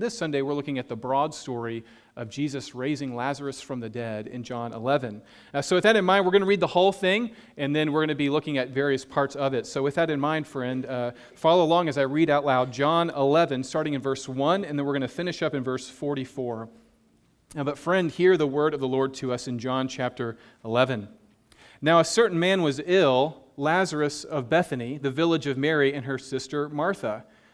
this Sunday we're looking at the broad story of Jesus raising Lazarus from the dead in John 11. Uh, so, with that in mind, we're going to read the whole thing, and then we're going to be looking at various parts of it. So, with that in mind, friend, uh, follow along as I read out loud John 11, starting in verse 1, and then we're going to finish up in verse 44. Now, but, friend, hear the word of the Lord to us in John chapter 11. Now, a certain man was ill, Lazarus of Bethany, the village of Mary and her sister Martha.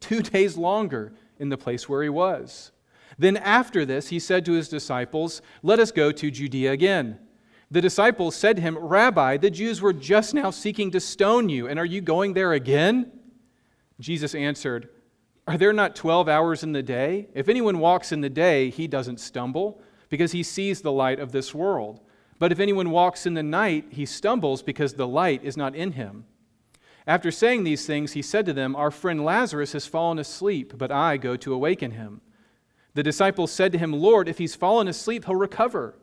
two days longer in the place where he was. Then after this, he said to his disciples, Let us go to Judea again. The disciples said to him, Rabbi, the Jews were just now seeking to stone you, and are you going there again? Jesus answered, Are there not 12 hours in the day? If anyone walks in the day, he doesn't stumble, because he sees the light of this world. But if anyone walks in the night, he stumbles, because the light is not in him. After saying these things, he said to them, Our friend Lazarus has fallen asleep, but I go to awaken him. The disciples said to him, Lord, if he's fallen asleep, he'll recover.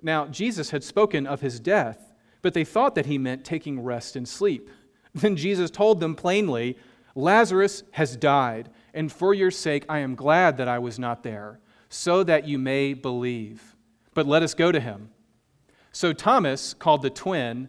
Now, Jesus had spoken of his death, but they thought that he meant taking rest and sleep. Then Jesus told them plainly, Lazarus has died, and for your sake I am glad that I was not there, so that you may believe. But let us go to him. So Thomas, called the twin,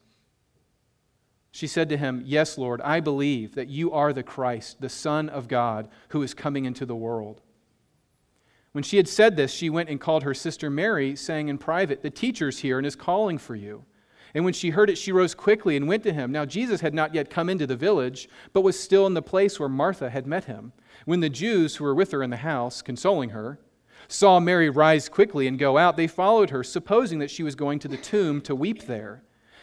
She said to him, Yes, Lord, I believe that you are the Christ, the Son of God, who is coming into the world. When she had said this, she went and called her sister Mary, saying in private, The teacher's here and is calling for you. And when she heard it, she rose quickly and went to him. Now, Jesus had not yet come into the village, but was still in the place where Martha had met him. When the Jews who were with her in the house, consoling her, saw Mary rise quickly and go out, they followed her, supposing that she was going to the tomb to weep there.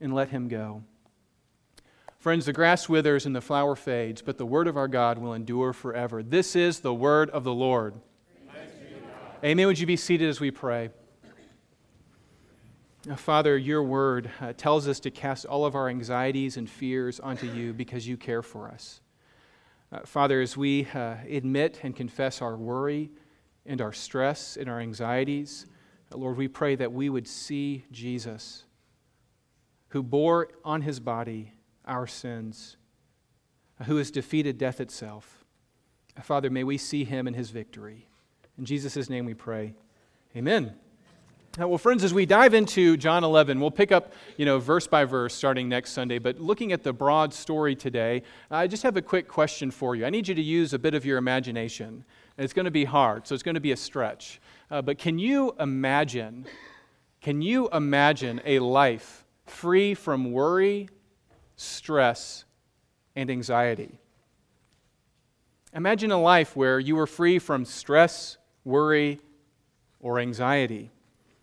and let him go. Friends, the grass withers and the flower fades, but the word of our God will endure forever. This is the word of the Lord. Amen. Would you be seated as we pray? Father, your word uh, tells us to cast all of our anxieties and fears onto you because you care for us. Uh, Father, as we uh, admit and confess our worry and our stress and our anxieties, uh, Lord, we pray that we would see Jesus, who bore on his body our sins, who has defeated death itself. Father, may we see him in his victory. In Jesus' name we pray. Amen. Now, well, friends, as we dive into John 11, we'll pick up, you know, verse by verse starting next Sunday. But looking at the broad story today, I just have a quick question for you. I need you to use a bit of your imagination. It's going to be hard, so it's going to be a stretch. Uh, but can you imagine? Can you imagine a life free from worry, stress, and anxiety? Imagine a life where you were free from stress, worry, or anxiety.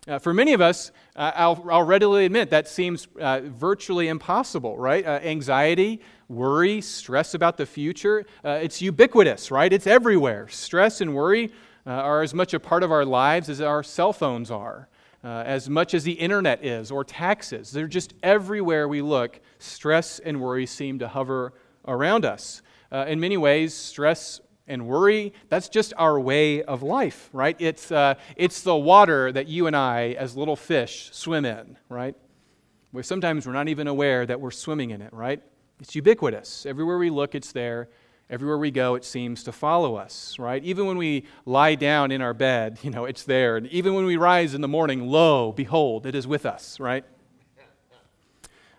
Uh, for many of us, uh, I'll, I'll, readily admit that seems uh, virtually impossible, right? Uh, anxiety, worry, stress about the future, uh, it's ubiquitous, right? It's everywhere. Stress and worry uh, are as much a part of our lives as our cell phones are, as much as the internet is, or taxes. They're just everywhere we look. Stress and worry seem to hover around us. in many ways, stress and worry, that's just our way of life, right? It's, uh, it's the water that you and I, as little fish, swim in, right? Where sometimes we're not even aware that we're swimming in it, right? It's ubiquitous. Everywhere we look, it's there. Everywhere we go, it seems to follow us, right? Even when we lie down in our bed, you know, it's there. And even when we rise in the morning, lo, behold, it is with us, right?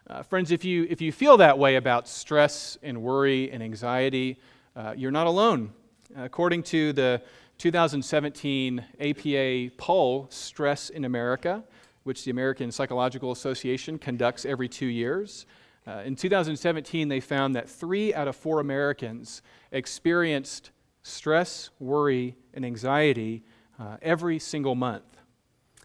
Uh, friends, if you, if you feel that way about stress and worry and anxiety, uh, you're not alone. According to the 2017 APA poll, Stress in America, which the American Psychological Association conducts every two years, uh, in 2017 they found that three out of four Americans experienced stress, worry, and anxiety uh, every single month.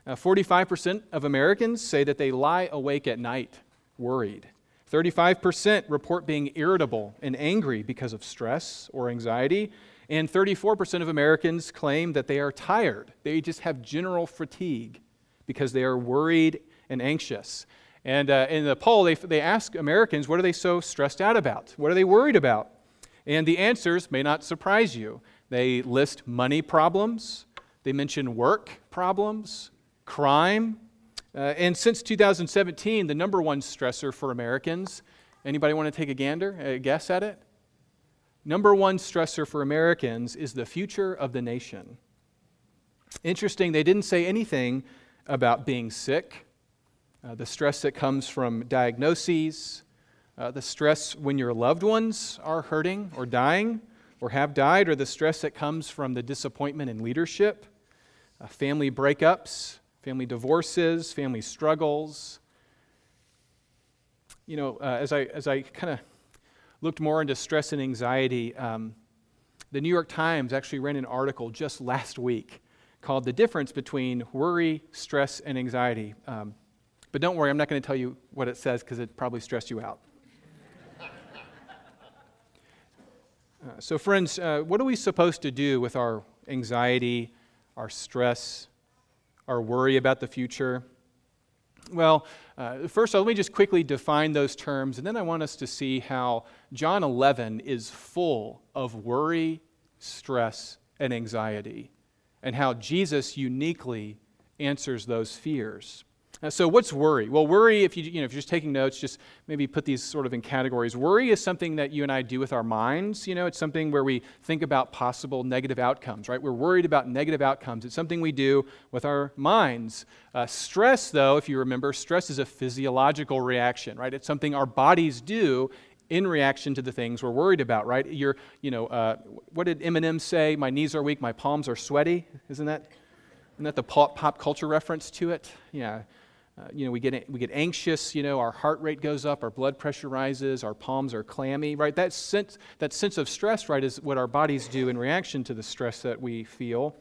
Uh, 45% of Americans say that they lie awake at night worried. 35% report being irritable and angry because of stress or anxiety. And 34% of Americans claim that they are tired. They just have general fatigue because they are worried and anxious. And uh, in the poll, they, they ask Americans, what are they so stressed out about? What are they worried about? And the answers may not surprise you. They list money problems, they mention work problems, crime, uh, and since 2017, the number one stressor for Americans, anybody want to take a gander, a guess at it? Number one stressor for Americans is the future of the nation. Interesting, they didn't say anything about being sick, uh, the stress that comes from diagnoses, uh, the stress when your loved ones are hurting or dying or have died, or the stress that comes from the disappointment in leadership, uh, family breakups, family divorces, family struggles. You know, uh, as I, as I kind of looked more into stress and anxiety, um, the New York Times actually ran an article just last week called The Difference Between Worry, Stress, and Anxiety. Um, but don't worry, I'm not going to tell you what it says because it probably stressed you out. uh, so, friends, uh, what are we supposed to do with our anxiety, our stress, our worry about the future? Well, uh, first, let me just quickly define those terms, and then I want us to see how John 11 is full of worry, stress, and anxiety, and how Jesus uniquely answers those fears. Uh, so, what's worry? Well, worry, if, you, you know, if you're just taking notes, just maybe put these sort of in categories. Worry is something that you and I do with our minds. You know, it's something where we think about possible negative outcomes, right? We're worried about negative outcomes. It's something we do with our minds. Uh, stress, though, if you remember, stress is a physiological reaction, right? It's something our bodies do in reaction to the things we're worried about, right? You're, you know, uh, what did Eminem say? My knees are weak, my palms are sweaty. Isn't that, isn't that the pop, pop culture reference to it? Yeah. Uh, you know, we get, we get anxious, you know, our heart rate goes up, our blood pressure rises, our palms are clammy, right? That sense, that sense of stress, right, is what our bodies do in reaction to the stress that we feel.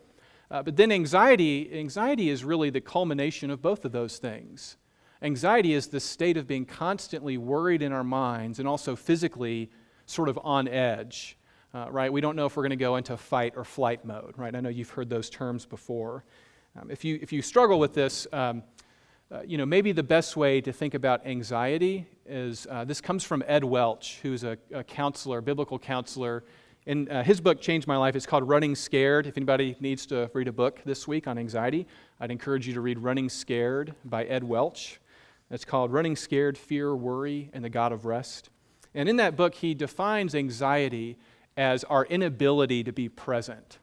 Uh, but then anxiety, anxiety is really the culmination of both of those things. Anxiety is the state of being constantly worried in our minds and also physically sort of on edge. uh, right? We don't know if we're going to go into fight or flight mode, right? I know you've heard those terms before. Um, if, you, if you struggle with this, um, uh, you know, maybe the best way to think about anxiety is uh, this comes from Ed Welch, who's a, a counselor, biblical counselor. And uh, his book changed my life. It's called Running Scared. If anybody needs to read a book this week on anxiety, I'd encourage you to read Running Scared by Ed Welch. It's called Running Scared Fear, Worry, and the God of Rest. And in that book, he defines anxiety as our inability to be present.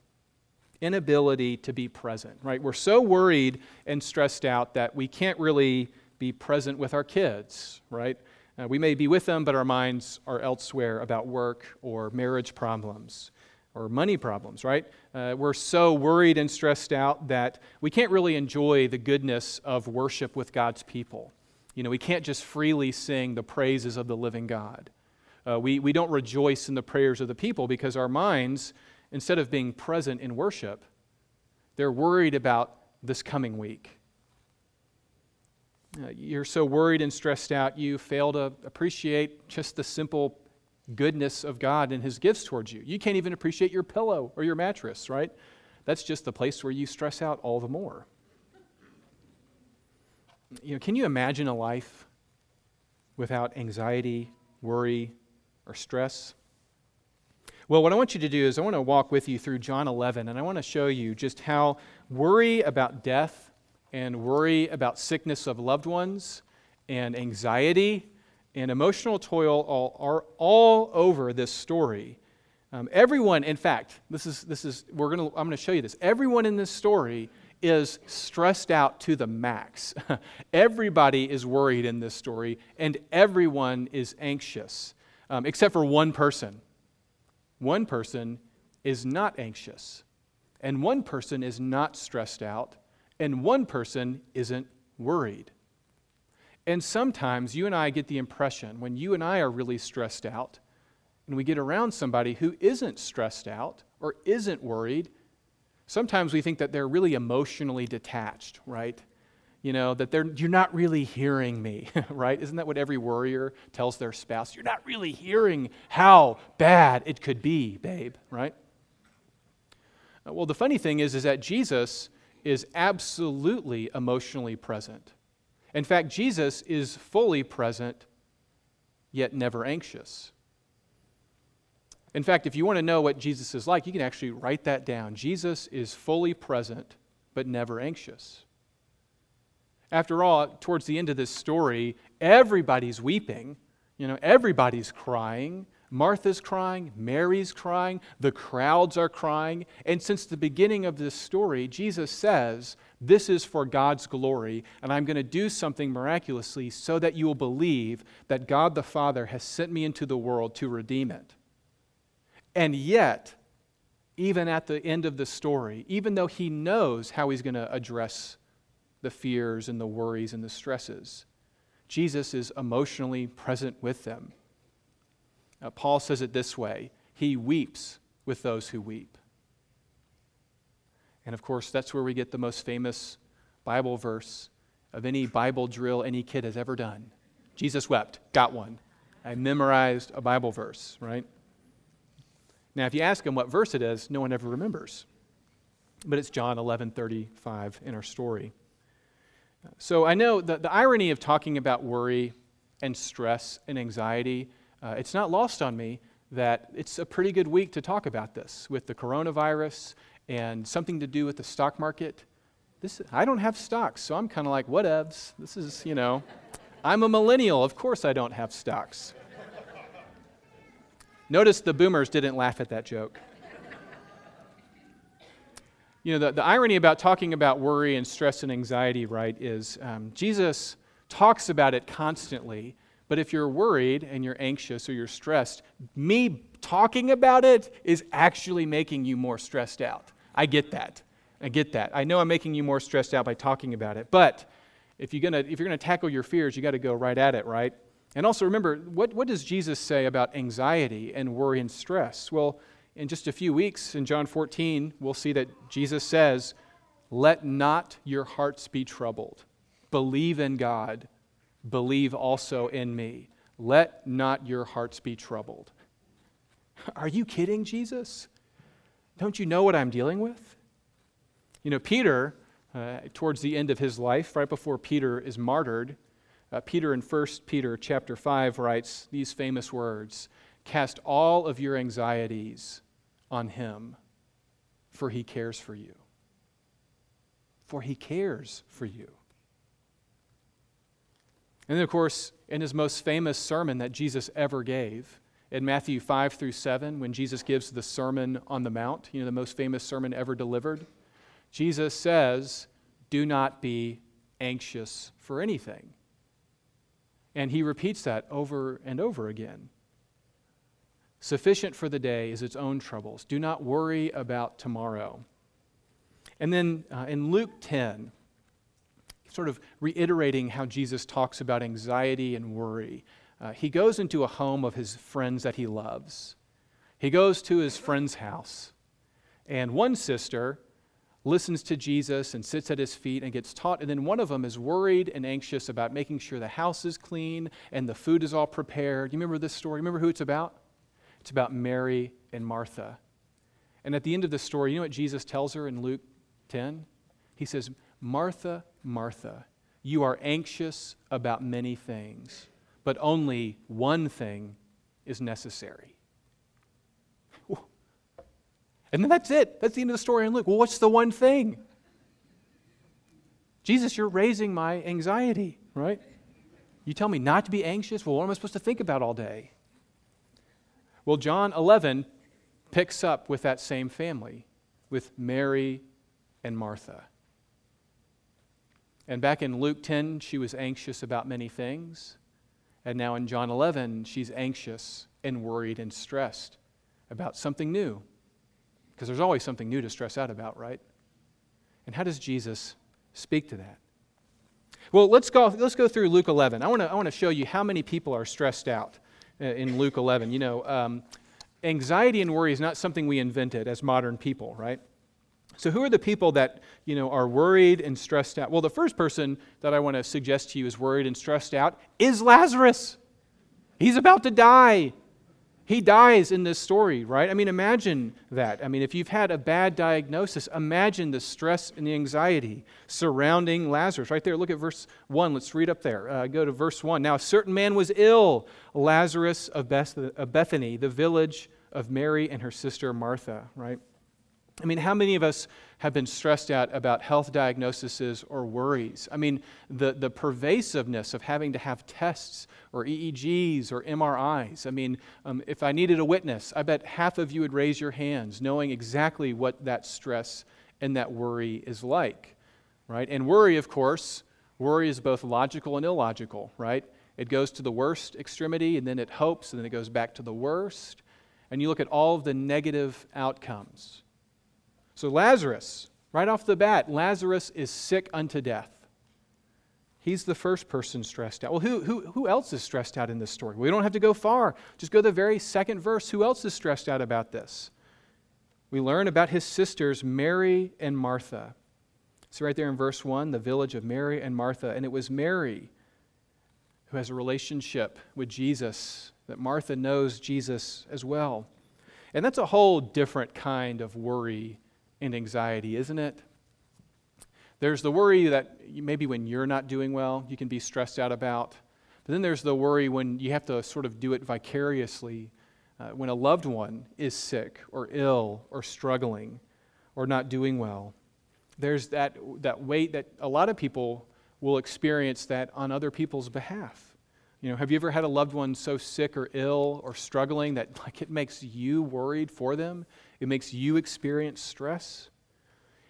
Inability to be present, right? We're so worried and stressed out that we can't really be present with our kids, right? Uh, we may be with them, but our minds are elsewhere about work or marriage problems or money problems, right? Uh, we're so worried and stressed out that we can't really enjoy the goodness of worship with God's people. You know, we can't just freely sing the praises of the living God. Uh, we, we don't rejoice in the prayers of the people because our minds, instead of being present in worship, they're worried about this coming week. Uh, you're so worried and stressed out, you fail to appreciate just the simple goodness of God and His gifts towards you. You can't even appreciate your pillow or your mattress, right? That's just the place where you stress out all the more. You know, can you imagine a life without anxiety, worry, or stress? Well, what I want you to do is I want to walk with you through John 11, and I want to show you just how worry about death and worry about sickness of loved ones and anxiety and emotional toil all, are all over this story. Um, everyone, in fact, this is, this is, we're gonna, I'm going to show you this. Everyone in this story is stressed out to the max. Everybody is worried in this story, and everyone is anxious, um, except for one person. One person is not anxious, and one person is not stressed out, and one person isn't worried. And sometimes you and I get the impression when you and I are really stressed out, and we get around somebody who isn't stressed out or isn't worried, sometimes we think that they're really emotionally detached, right? You know, that they're, you're not really hearing me, right? Isn't that what every worrier tells their spouse? You're not really hearing how bad it could be, babe, right? Uh, well, the funny thing is, is that Jesus is absolutely emotionally present. In fact, Jesus is fully present, yet never anxious. In fact, if you want to know what Jesus is like, you can actually write that down. Jesus is fully present, but never anxious. After all, towards the end of this story, everybody's weeping, you know, everybody's crying. Martha's crying, Mary's crying, the crowds are crying. And since the beginning of this story, Jesus says, This is for God's glory, and I'm going to do something miraculously so that you will believe that God the Father has sent me into the world to redeem it. And yet, even at the end of the story, even though he knows how he's going to address the fears and the worries and the stresses, Jesus is emotionally present with them. Uh, Paul says it this way He weeps with those who weep. And of course, that's where we get the most famous Bible verse of any Bible drill any kid has ever done. Jesus wept, got one. I memorized a Bible verse, right? Now, if you ask them what verse it is, no one ever remembers. But it's John 11 35 in our story. So I know the, the irony of talking about worry and stress and anxiety uh, it's not lost on me that it's a pretty good week to talk about this with the coronavirus and something to do with the stock market. This, I don't have stocks, so I'm kind of like, whatevs. This is, you know, I'm a millennial. Of course I don't have stocks. Notice the boomers didn't laugh at that joke. You know, the, the irony about talking about worry and stress and anxiety, right, is um, Jesus talks about it constantly but if you're worried and you're anxious or you're stressed, me talking about it is actually making you more stressed out. I get that. I get that. I know I'm making you more stressed out by talking about it. But if you're to if you're to tackle your fears, you got to go right at it, right? And also remember, what, what does Jesus say about anxiety and worry and stress? Well, in just a few weeks in John 14, we'll see that Jesus says, Let not your hearts be troubled. Believe in God believe also in me. Let not your hearts be troubled. Are you kidding, Jesus? Don't you know what I'm dealing with? You know, Peter, uh, towards the end of his life, right before Peter is martyred, uh, Peter in 1 Peter chapter 5 writes these famous words Cast all of your anxieties on him, for he cares for you. For he cares for you. And then, of course, in his most famous sermon that Jesus ever gave, in Matthew 5 through 7, when Jesus gives the Sermon on the Mount, you know, the most famous sermon ever delivered, Jesus says, Do not be anxious for anything. And he repeats that over and over again. Sufficient for the day is its own troubles. Do not worry about tomorrow. And then uh, in Luke 10, sort of reiterating how Jesus talks about anxiety and worry, uh, he goes into a home of his friends that he loves. He goes to his friend's house. And one sister listens to Jesus and sits at his feet and gets taught. And then one of them is worried and anxious about making sure the house is clean and the food is all prepared. You remember this story? Remember who it's about? It's about Mary and Martha. And at the end of the story, you know what Jesus tells her in Luke 10? He says, Martha, Martha, you are anxious about many things, but only one thing is necessary. And then that's it. That's the end of the story in Luke. Well, what's the one thing? Jesus, you're raising my anxiety, right? You tell me not to be anxious. Well, what am I supposed to think about all day? Well, John 11 picks up with that same family, with Mary and Martha. And back in Luke 10, she was anxious about many things. And now in John 11, she's anxious and worried and stressed about something new. Because there's always something new to stress out about, right? And how does Jesus speak to that? Well, let's go, let's go through Luke 11. I want to I wanna show you how many people are stressed out in Luke 11. You know, um, anxiety and worry is not something we invented as modern people, right? So, who are the people that you know are worried and stressed out? Well, the first person that I want to suggest to you is worried and stressed out is Lazarus. He's about to die. He dies in this story, right? I mean, imagine that. I mean, if you've had a bad diagnosis, imagine the stress and the anxiety surrounding Lazarus. Right there, look at verse 1. Let's read up there. Uh, go to verse 1. Now, a certain man was ill, Lazarus of Bethany, the village of Mary and her sister Martha, right? I mean, how many of us have been stressed out about health diagnoses or worries? I mean, the, the pervasiveness of having to have tests or EEGs or MRIs. I mean, um, if I needed a witness, I bet half of you would raise your hands knowing exactly what that stress and that worry is like, right? And worry, of course, worry is both logical and illogical, right? It goes to the worst extremity and then it hopes and then it goes back to the worst. And you look at all of the negative outcomes. So, Lazarus, right off the bat, Lazarus is sick unto death. He's the first person stressed out. Well, who, who, who else is stressed out in this story? We don't have to go far. Just go to the very second verse. Who else is stressed out about this? We learn about his sisters, Mary and Martha. So, right there in verse 1, the village of Mary and Martha. And it was Mary who has a relationship with Jesus, that Martha knows Jesus as well. And that's a whole different kind of worry and anxiety, isn't it? There's the worry that maybe when you're not doing well, you can be stressed out about. But then there's the worry when you have to sort of do it vicariously, uh, when a loved one is sick or ill or struggling or not doing well. There's that, that weight that a lot of people will experience that on other people's behalf. You know, have you ever had a loved one so sick or ill or struggling that like it makes you worried for them? It makes you experience stress.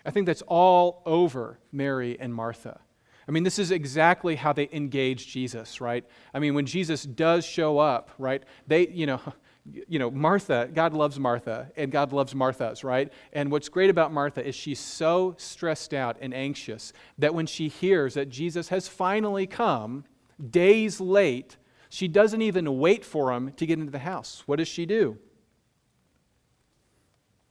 I think that's all over Mary and Martha. I mean, this is exactly how they engage Jesus, right? I mean, when Jesus does show up, right? They, you know, you know, Martha, God loves Martha, and God loves Martha's, right? And what's great about Martha is she's so stressed out and anxious that when she hears that Jesus has finally come, days late, she doesn't even wait for him to get into the house. What does she do?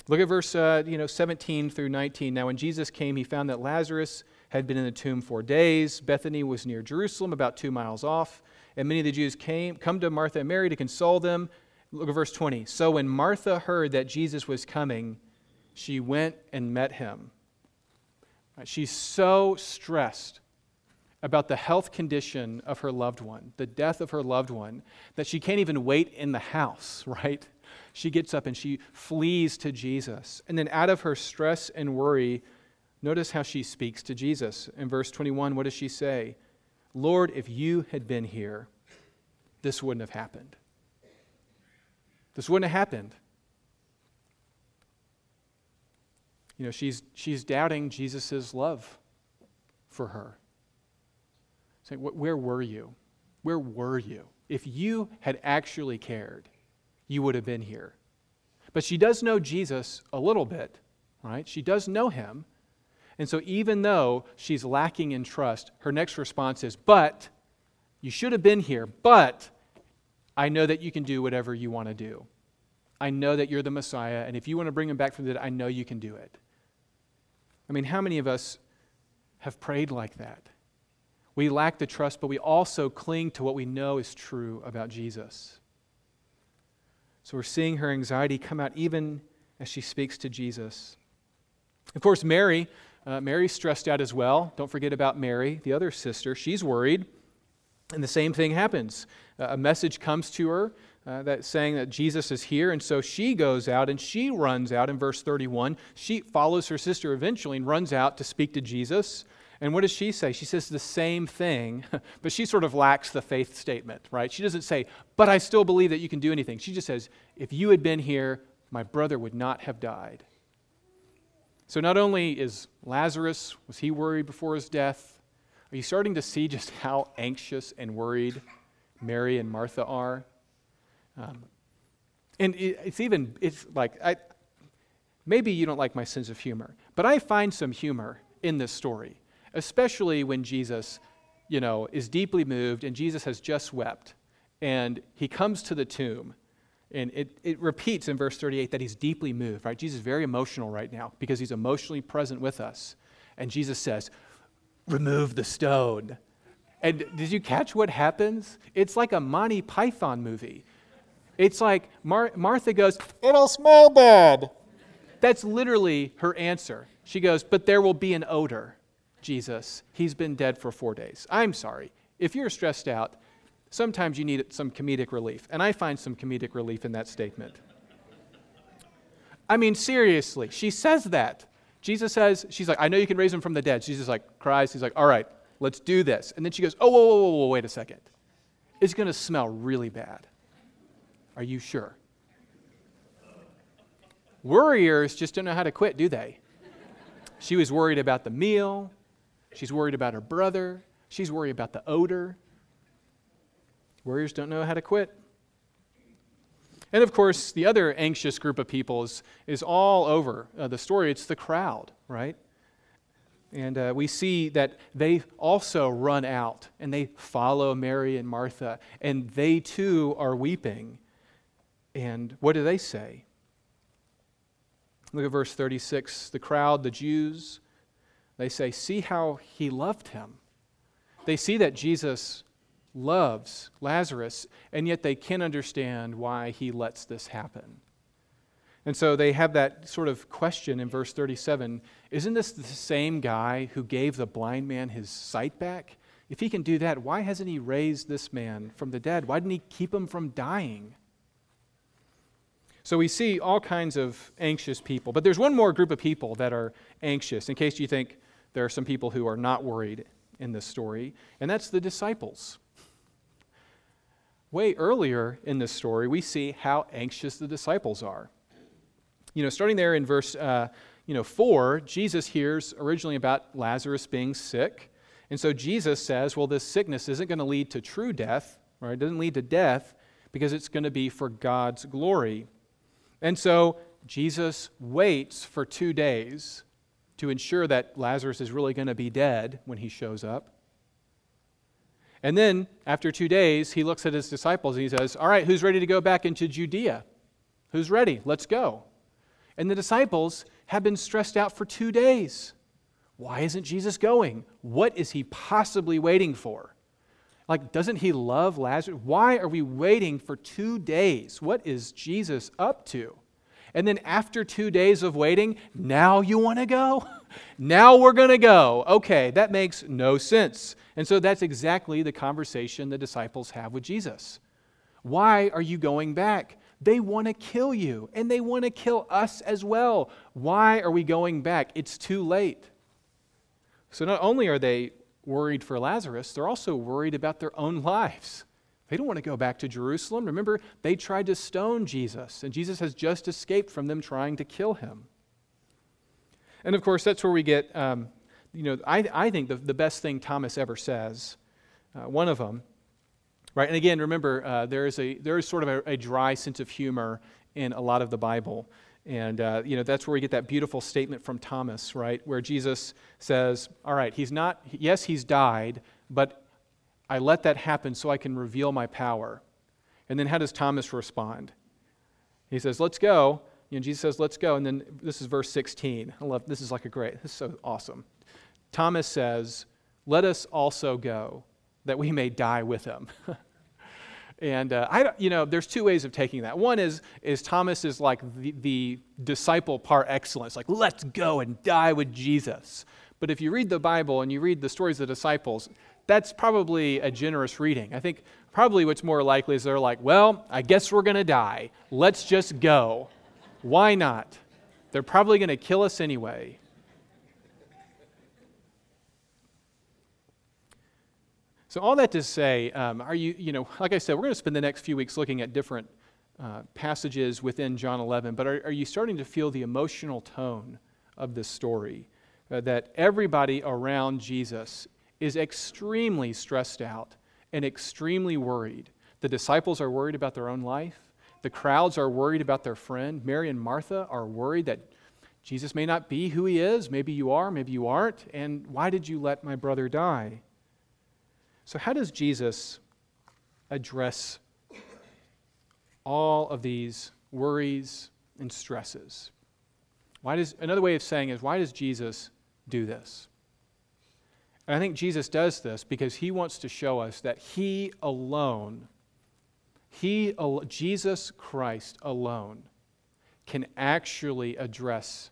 Look at verse uh, you know, 17 through 19. Now, when Jesus came, he found that Lazarus had been in the tomb four days. Bethany was near Jerusalem, about two miles off. And many of the Jews came, come to Martha and Mary to console them Look at verse 20. So when Martha heard that Jesus was coming, she went and met him. She's so stressed about the health condition of her loved one, the death of her loved one, that she can't even wait in the house, right? She gets up and she flees to Jesus. And then, out of her stress and worry, notice how she speaks to Jesus. In verse 21, what does she say? Lord, if you had been here, this wouldn't have happened. This wouldn't have happened. You know, she's, she's doubting Jesus' love for her. Saying, Where were you? Where were you? If you had actually cared, you would have been here. But she does know Jesus a little bit, right? She does know him. And so, even though she's lacking in trust, her next response is, But you should have been here, but I know that you can do whatever you want to do. I know that you're the Messiah, and if you want to bring him back from the dead, I know you can do it. I mean, how many of us have prayed like that? We lack the trust, but we also cling to what we know is true about Jesus. So we're seeing her anxiety come out even as she speaks to Jesus. Of course, Mary, uh, Mary's stressed out as well. Don't forget about Mary, the other sister. She's worried. And the same thing happens. Uh, a message comes to her uh, that saying that Jesus is here, and so she goes out and she runs out in verse 31. She follows her sister eventually and runs out to speak to Jesus. And what does she say? She says the same thing, but she sort of lacks the faith statement, right? She doesn't say, But I still believe that you can do anything. She just says, If you had been here, my brother would not have died. So not only is Lazarus, was he worried before his death? Are you starting to see just how anxious and worried Mary and Martha are? Um, and it, it's even, it's like, I, maybe you don't like my sense of humor, but I find some humor in this story, especially when Jesus, you know, is deeply moved and Jesus has just wept and he comes to the tomb. And it, it repeats in verse 38 that he's deeply moved, right? Jesus is very emotional right now because he's emotionally present with us. And Jesus says, remove the stone. And did you catch what happens? It's like a Monty Python movie. It's like Mar- Martha goes, It'll smell bad. That's literally her answer. She goes, But there will be an odor, Jesus. He's been dead for four days. I'm sorry. If you're stressed out, sometimes you need some comedic relief. And I find some comedic relief in that statement. I mean, seriously, she says that. Jesus says, she's like, I know you can raise him from the dead. Jesus like cries. He's like, all right, let's do this. And then she goes, oh, whoa, whoa, whoa, wait a second. It's going to smell really bad. Are you sure? Worriers just don't know how to quit, do they? She was worried about the meal. She's worried about her brother. She's worried about the odor. Worriers don't know how to quit. And of course, the other anxious group of people is, is all over uh, the story. It's the crowd, right? And uh, we see that they also run out and they follow Mary and Martha, and they too are weeping. And what do they say? Look at verse 36. The crowd, the Jews, they say, See how he loved him. They see that Jesus loves Lazarus, and yet they can't understand why he lets this happen. And so they have that sort of question in verse 37 Isn't this the same guy who gave the blind man his sight back? If he can do that, why hasn't he raised this man from the dead? Why didn't he keep him from dying? So we see all kinds of anxious people. But there's one more group of people that are anxious, in case you think there are some people who are not worried in this story, and that's the disciples. Way earlier in this story, we see how anxious the disciples are. You know, starting there in verse uh, you know, 4, Jesus hears originally about Lazarus being sick. And so Jesus says, well, this sickness isn't going to lead to true death, right? It doesn't lead to death because it's going to be for God's glory. And so Jesus waits for two days to ensure that Lazarus is really going to be dead when he shows up. And then, after two days, he looks at his disciples and he says, All right, who's ready to go back into Judea? Who's ready? Let's go. And the disciples have been stressed out for two days. Why isn't Jesus going? What is he possibly waiting for? Like, doesn't he love Lazarus? Why are we waiting for two days? What is Jesus up to? And then after two days of waiting, now you want to go? now we're going to go. Okay, that makes no sense. And so that's exactly the conversation the disciples have with Jesus. Why are you going back? They want to kill you, and they want to kill us as well. Why are we going back? It's too late. So not only are they worried for Lazarus, they're also worried about their own lives. They don't want to go back to Jerusalem. Remember, they tried to stone Jesus, and Jesus has just escaped from them trying to kill him. And of course, that's where we get, um, you know, I, I think the, the best thing Thomas ever says, uh, one of them, right? And again, remember, uh, there, is a, there is sort of a, a, dry sense of humor in a lot of the Bible. And, uh, you know, that's where we get that beautiful statement from Thomas, right? Where Jesus says, All right, he's not, yes, he's died, but I let that happen so I can reveal my power. And then how does Thomas respond? He says, Let's go. Know, Jesus says, Let's go. And then this is verse 16. I love this is like a great, this is so awesome. Thomas says, Let us also go that we may die with him. And uh, I, you know, there's two ways of taking that. One is, is Thomas is like the, the disciple par excellence, like let's go and die with Jesus. But if you read the Bible and you read the stories of the disciples, that's probably a generous reading. I think probably what's more likely is they're like, well, I guess we're going to die. Let's just go. Why not? They're probably going to kill us anyway. So, all that to say, um, are you, you know, like I said, we're going to spend the next few weeks looking at different uh, passages within John 11, but are, are, you starting to feel the emotional tone of this story? Uh, that everybody around Jesus is extremely stressed out and extremely worried. The disciples are worried about their own life, the crowds are worried about their friend. Mary and Martha are worried that Jesus may not be who he is. Maybe you are, maybe you aren't. And why did you let my brother die? So, how does Jesus address all of these worries and stresses? Why does, another way of saying is, why does Jesus do this? And I think Jesus does this because he wants to show us that he alone, he, Jesus Christ alone, can actually address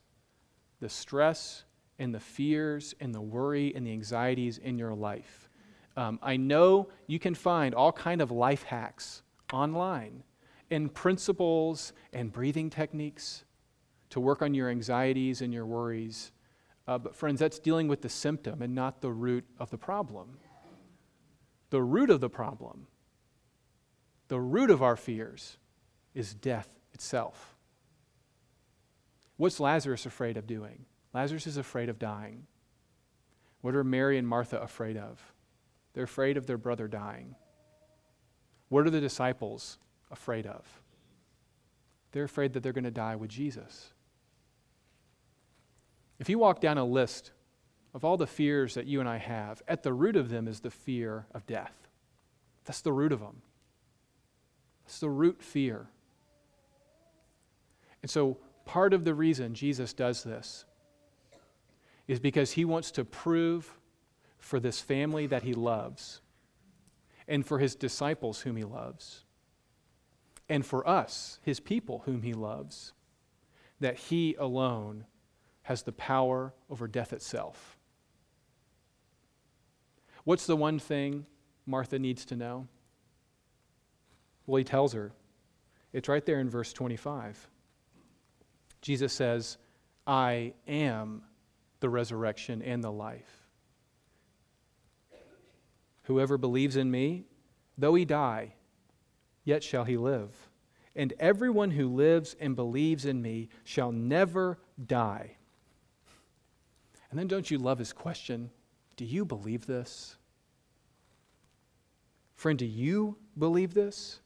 the stress and the fears and the worry and the anxieties in your life. Um, I know you can find all kind of life hacks online and principles and breathing techniques to work on your anxieties and your worries. Uh, but, friends, that's dealing with the symptom and not the root of the problem. The root of the problem, the root of our fears, is death itself. What's Lazarus afraid of doing? Lazarus is afraid of dying. What are Mary and Martha afraid of? They're afraid of their brother dying. What are the disciples afraid of? They're afraid that they're going to die with Jesus. If you walk down a list of all the fears that you and I have, at the root of them is the fear of death. That's the root of them. That's the root fear. And so, part of the reason Jesus does this is because he wants to prove for this family that he loves, and for his disciples whom he loves, and for us, his people whom he loves, that he alone has the power over death itself. What's the one thing Martha needs to know? Well, he tells her. It's right there in verse 25. Jesus says, I am the resurrection and the life. Whoever believes in me, though he die, yet shall he live. And everyone who lives and believes in me shall never die. And then don't you love his question? Do you believe this? Friend, do you believe this?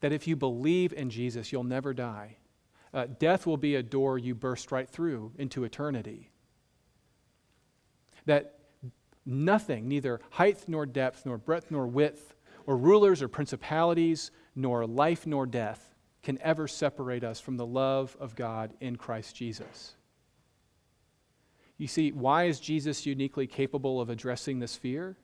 That if you believe in Jesus, you'll never die. Uh, death will be a door you burst right through into eternity. That Nothing, neither height nor depth, nor breadth nor width, or rulers or principalities, nor life nor death can ever separate us from the love of God in Christ Jesus. You see, why is Jesus uniquely capable of addressing this fear?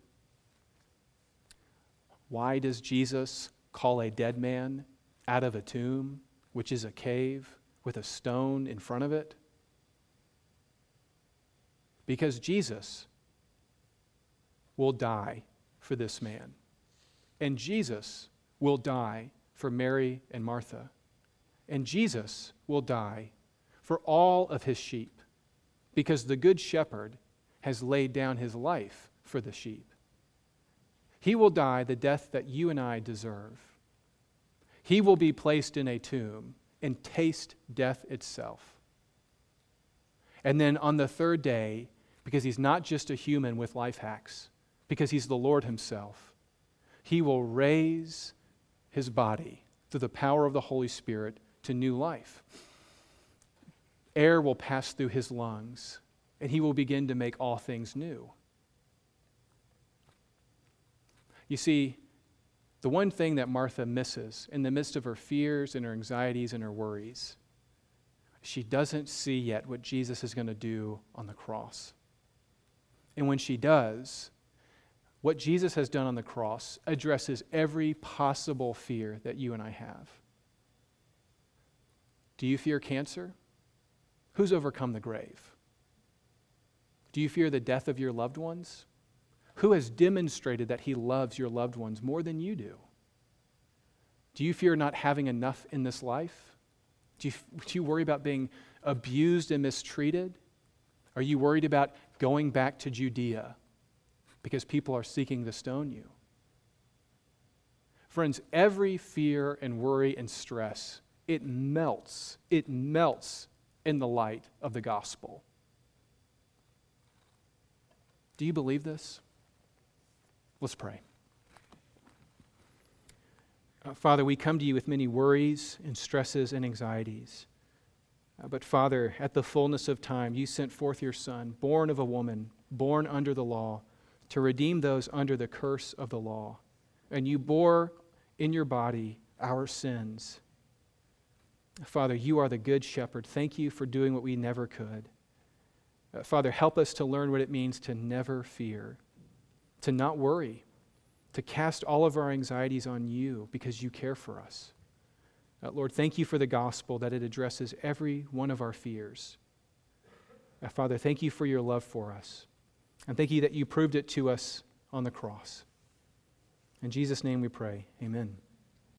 Why does Jesus call a dead man out of a tomb, which is a cave with a stone in front of it? Because Jesus will die for this man. And Jesus will die for Mary and Martha. And Jesus will die for all of his sheep because the Good Shepherd has laid down his life for the sheep. He will die the death that you and I deserve. He will be placed in a tomb and taste death itself. And then on the third day, because he's not just a human with life hacks, because he's the Lord himself, he will raise his body through the power of the Holy Spirit to new life. Air will pass through his lungs, and he will begin to make all things new. You see, the one thing that Martha misses in the midst of her fears and her anxieties and her worries, she doesn't see yet what Jesus is going to do on the cross. And when she does, what Jesus has done on the cross addresses every possible fear that you and I have. Do you fear cancer? Who's overcome the grave? Do you fear the death of your loved ones? Who has demonstrated that he loves your loved ones more than you do? Do you fear not having enough in this life? Do you, do you worry about being abused and mistreated? Are you worried about going back to Judea because people are seeking to stone you. Friends, every fear and worry and stress, it melts. It melts in the light of the gospel. Do you believe this? Let's pray. Uh, Father, we come to you with many worries and stresses and anxieties. Uh, but Father, at the fullness of time, you sent forth your Son, born of a woman, born under the law, to redeem those under the curse of the law. And you bore in your body our sins. Father, you are the good shepherd. Thank you for doing what we never could. Uh, Father, help us to learn what it means to never fear, to not worry, to cast all of our anxieties on you because you care for us. Uh, Lord, thank you for the gospel that it addresses every one of our fears. Uh, Father, thank you for your love for us. And thank you that you proved it to us on the cross. In Jesus' name we pray. Amen.